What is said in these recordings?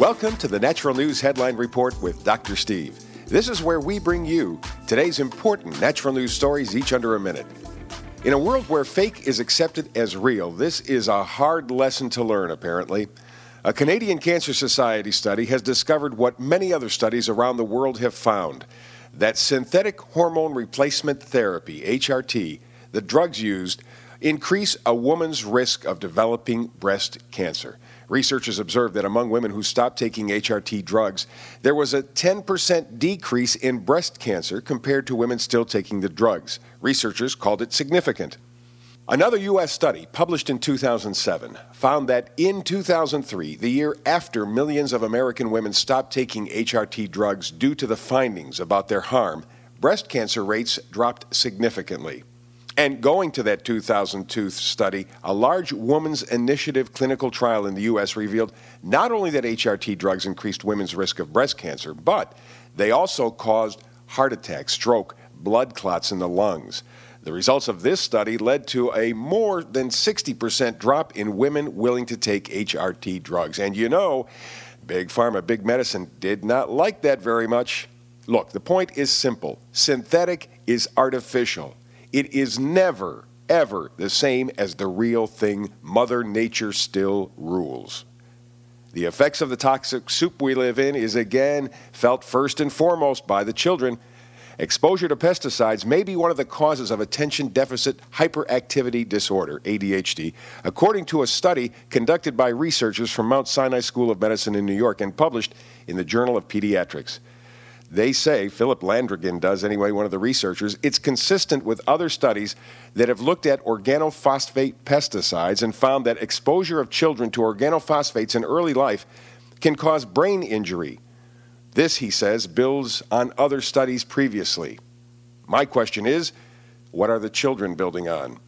Welcome to the Natural News Headline Report with Dr. Steve. This is where we bring you today's important natural news stories each under a minute. In a world where fake is accepted as real, this is a hard lesson to learn, apparently. A Canadian Cancer Society study has discovered what many other studies around the world have found that synthetic hormone replacement therapy, HRT, the drugs used, increase a woman's risk of developing breast cancer. Researchers observed that among women who stopped taking HRT drugs, there was a 10% decrease in breast cancer compared to women still taking the drugs. Researchers called it significant. Another U.S. study, published in 2007, found that in 2003, the year after millions of American women stopped taking HRT drugs due to the findings about their harm, breast cancer rates dropped significantly. And going to that 2002 study, a large Women's initiative clinical trial in the U.S. revealed not only that HRT drugs increased women's risk of breast cancer, but they also caused heart attack, stroke, blood clots in the lungs. The results of this study led to a more than 60% drop in women willing to take HRT drugs. And you know, Big Pharma, Big Medicine did not like that very much. Look, the point is simple synthetic is artificial. It is never, ever the same as the real thing. Mother Nature still rules. The effects of the toxic soup we live in is again felt first and foremost by the children. Exposure to pesticides may be one of the causes of attention deficit hyperactivity disorder, ADHD, according to a study conducted by researchers from Mount Sinai School of Medicine in New York and published in the Journal of Pediatrics. They say, Philip Landrigan does anyway, one of the researchers, it's consistent with other studies that have looked at organophosphate pesticides and found that exposure of children to organophosphates in early life can cause brain injury. This, he says, builds on other studies previously. My question is what are the children building on?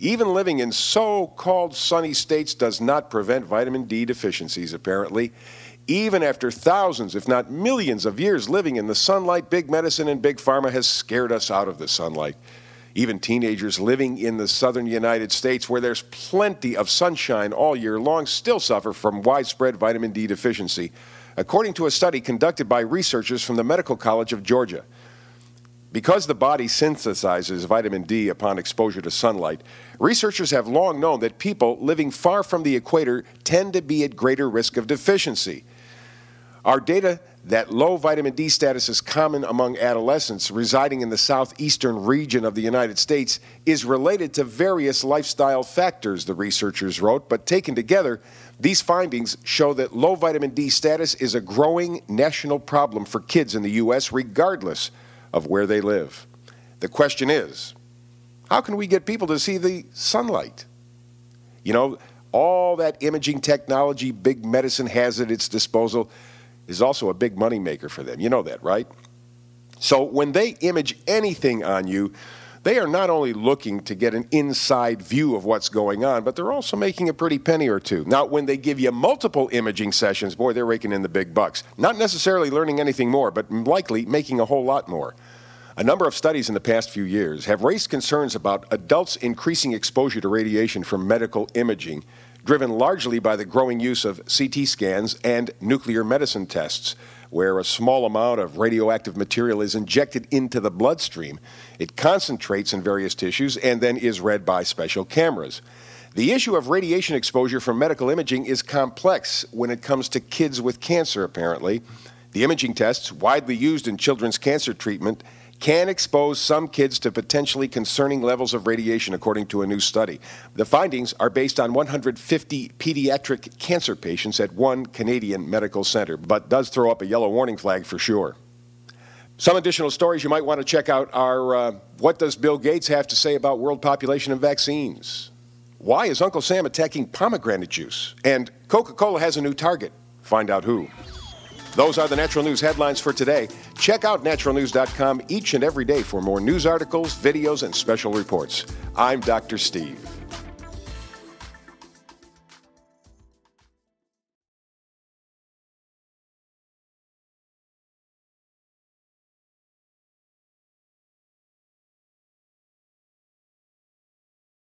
Even living in so called sunny states does not prevent vitamin D deficiencies, apparently. Even after thousands, if not millions, of years living in the sunlight, big medicine and big pharma has scared us out of the sunlight. Even teenagers living in the southern United States, where there's plenty of sunshine all year long, still suffer from widespread vitamin D deficiency, according to a study conducted by researchers from the Medical College of Georgia. Because the body synthesizes vitamin D upon exposure to sunlight, researchers have long known that people living far from the equator tend to be at greater risk of deficiency. Our data that low vitamin D status is common among adolescents residing in the southeastern region of the United States is related to various lifestyle factors, the researchers wrote, but taken together, these findings show that low vitamin D status is a growing national problem for kids in the U.S., regardless of where they live. The question is how can we get people to see the sunlight? You know, all that imaging technology big medicine has at its disposal is also a big moneymaker for them. You know that, right? So when they image anything on you, they are not only looking to get an inside view of what's going on, but they're also making a pretty penny or two. Now, when they give you multiple imaging sessions, boy, they're raking in the big bucks. Not necessarily learning anything more, but likely making a whole lot more. A number of studies in the past few years have raised concerns about adults increasing exposure to radiation from medical imaging driven largely by the growing use of CT scans and nuclear medicine tests, where a small amount of radioactive material is injected into the bloodstream. It concentrates in various tissues and then is read by special cameras. The issue of radiation exposure from medical imaging is complex when it comes to kids with cancer, apparently. The imaging tests, widely used in children's cancer treatment, can expose some kids to potentially concerning levels of radiation, according to a new study. The findings are based on 150 pediatric cancer patients at one Canadian medical center, but does throw up a yellow warning flag for sure. Some additional stories you might want to check out are uh, what does Bill Gates have to say about world population and vaccines? Why is Uncle Sam attacking pomegranate juice? And Coca Cola has a new target. Find out who. Those are the Natural News headlines for today. Check out naturalnews.com each and every day for more news articles, videos, and special reports. I'm Dr. Steve.